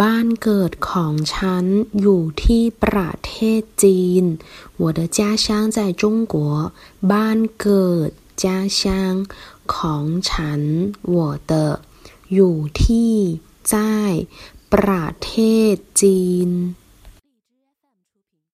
บ้านเกิดของฉันอยู่ที่ประเทศจีน我的家乡在中国บ้านเกิด家乡ของฉัน我的อยู่ที่在ประเทศจีน